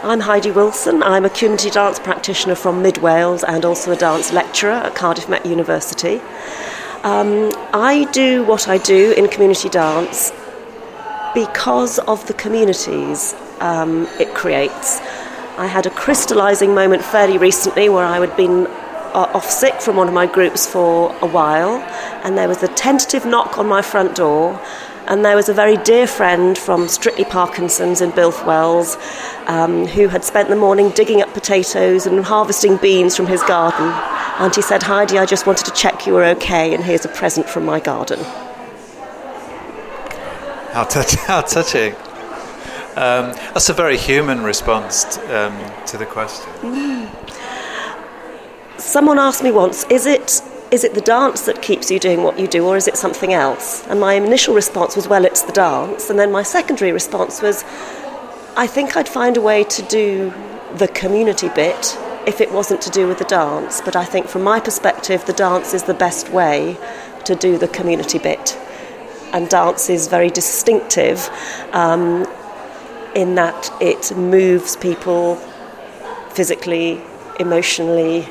I'm Heidi Wilson. I'm a community dance practitioner from Mid Wales and also a dance lecturer at Cardiff Met University. Um, I do what I do in community dance because of the communities um, it creates. I had a crystallising moment fairly recently where I had been uh, off sick from one of my groups for a while, and there was a tentative knock on my front door, and there was a very dear friend from Strictly Parkinson's in Builth um, who had spent the morning digging up potatoes and harvesting beans from his garden. And he said, Heidi, I just wanted to check you were okay, and here's a present from my garden. How, touch- how touching. Um, that's a very human response um, to the question. Mm. Someone asked me once, is it is it the dance that keeps you doing what you do, or is it something else? And my initial response was, well, it's the dance. And then my secondary response was, I think I'd find a way to do the community bit if it wasn't to do with the dance. But I think from my perspective, the dance is the best way to do the community bit. And dance is very distinctive um, in that it moves people physically, emotionally,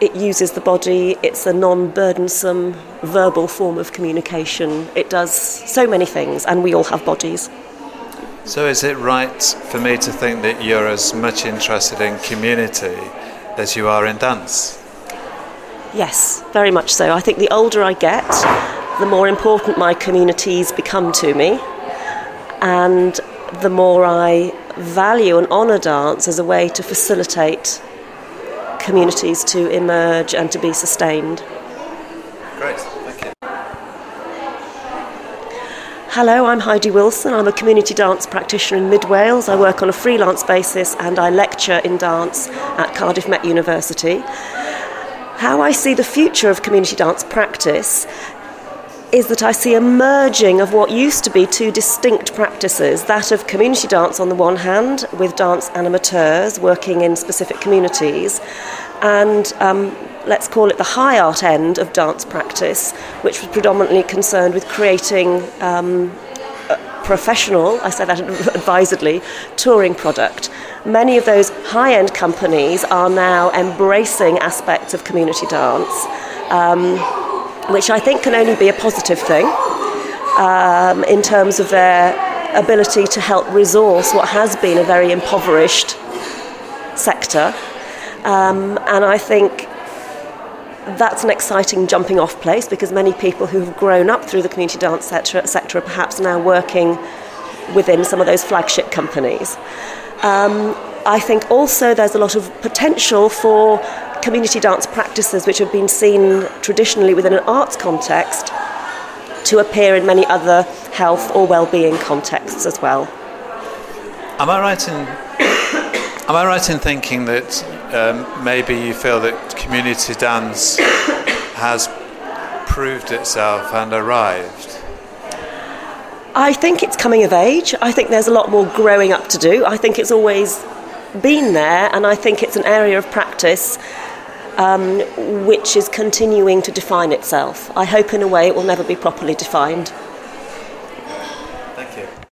it uses the body, it's a non burdensome verbal form of communication. It does so many things, and we all have bodies. So, is it right for me to think that you're as much interested in community as you are in dance? Yes, very much so. I think the older I get, the more important my communities become to me, and the more I value and honour dance as a way to facilitate communities to emerge and to be sustained. Great, thank you. Hello, I'm Heidi Wilson. I'm a community dance practitioner in Mid Wales. I work on a freelance basis and I lecture in dance at Cardiff Met University. How I see the future of community dance practice is that I see a merging of what used to be two distinct practices that of community dance on the one hand, with dance animateurs working in specific communities, and um, let's call it the high art end of dance practice, which was predominantly concerned with creating um, professional, I say that advisedly, touring product. Many of those high end companies are now embracing aspects of community dance. Um, which I think can only be a positive thing um, in terms of their ability to help resource what has been a very impoverished sector. Um, and I think that's an exciting jumping off place because many people who have grown up through the community dance sector, are perhaps now working within some of those flagship companies. Um, I think also there's a lot of potential for community dance practices which have been seen traditionally within an arts context to appear in many other health or well-being contexts as well. Am I right in am I right in thinking that um, maybe you feel that community dance has proved itself and arrived? I think it's coming of age. I think there's a lot more growing up to do. I think it's always been there, and I think it's an area of practice um, which is continuing to define itself. I hope, in a way, it will never be properly defined.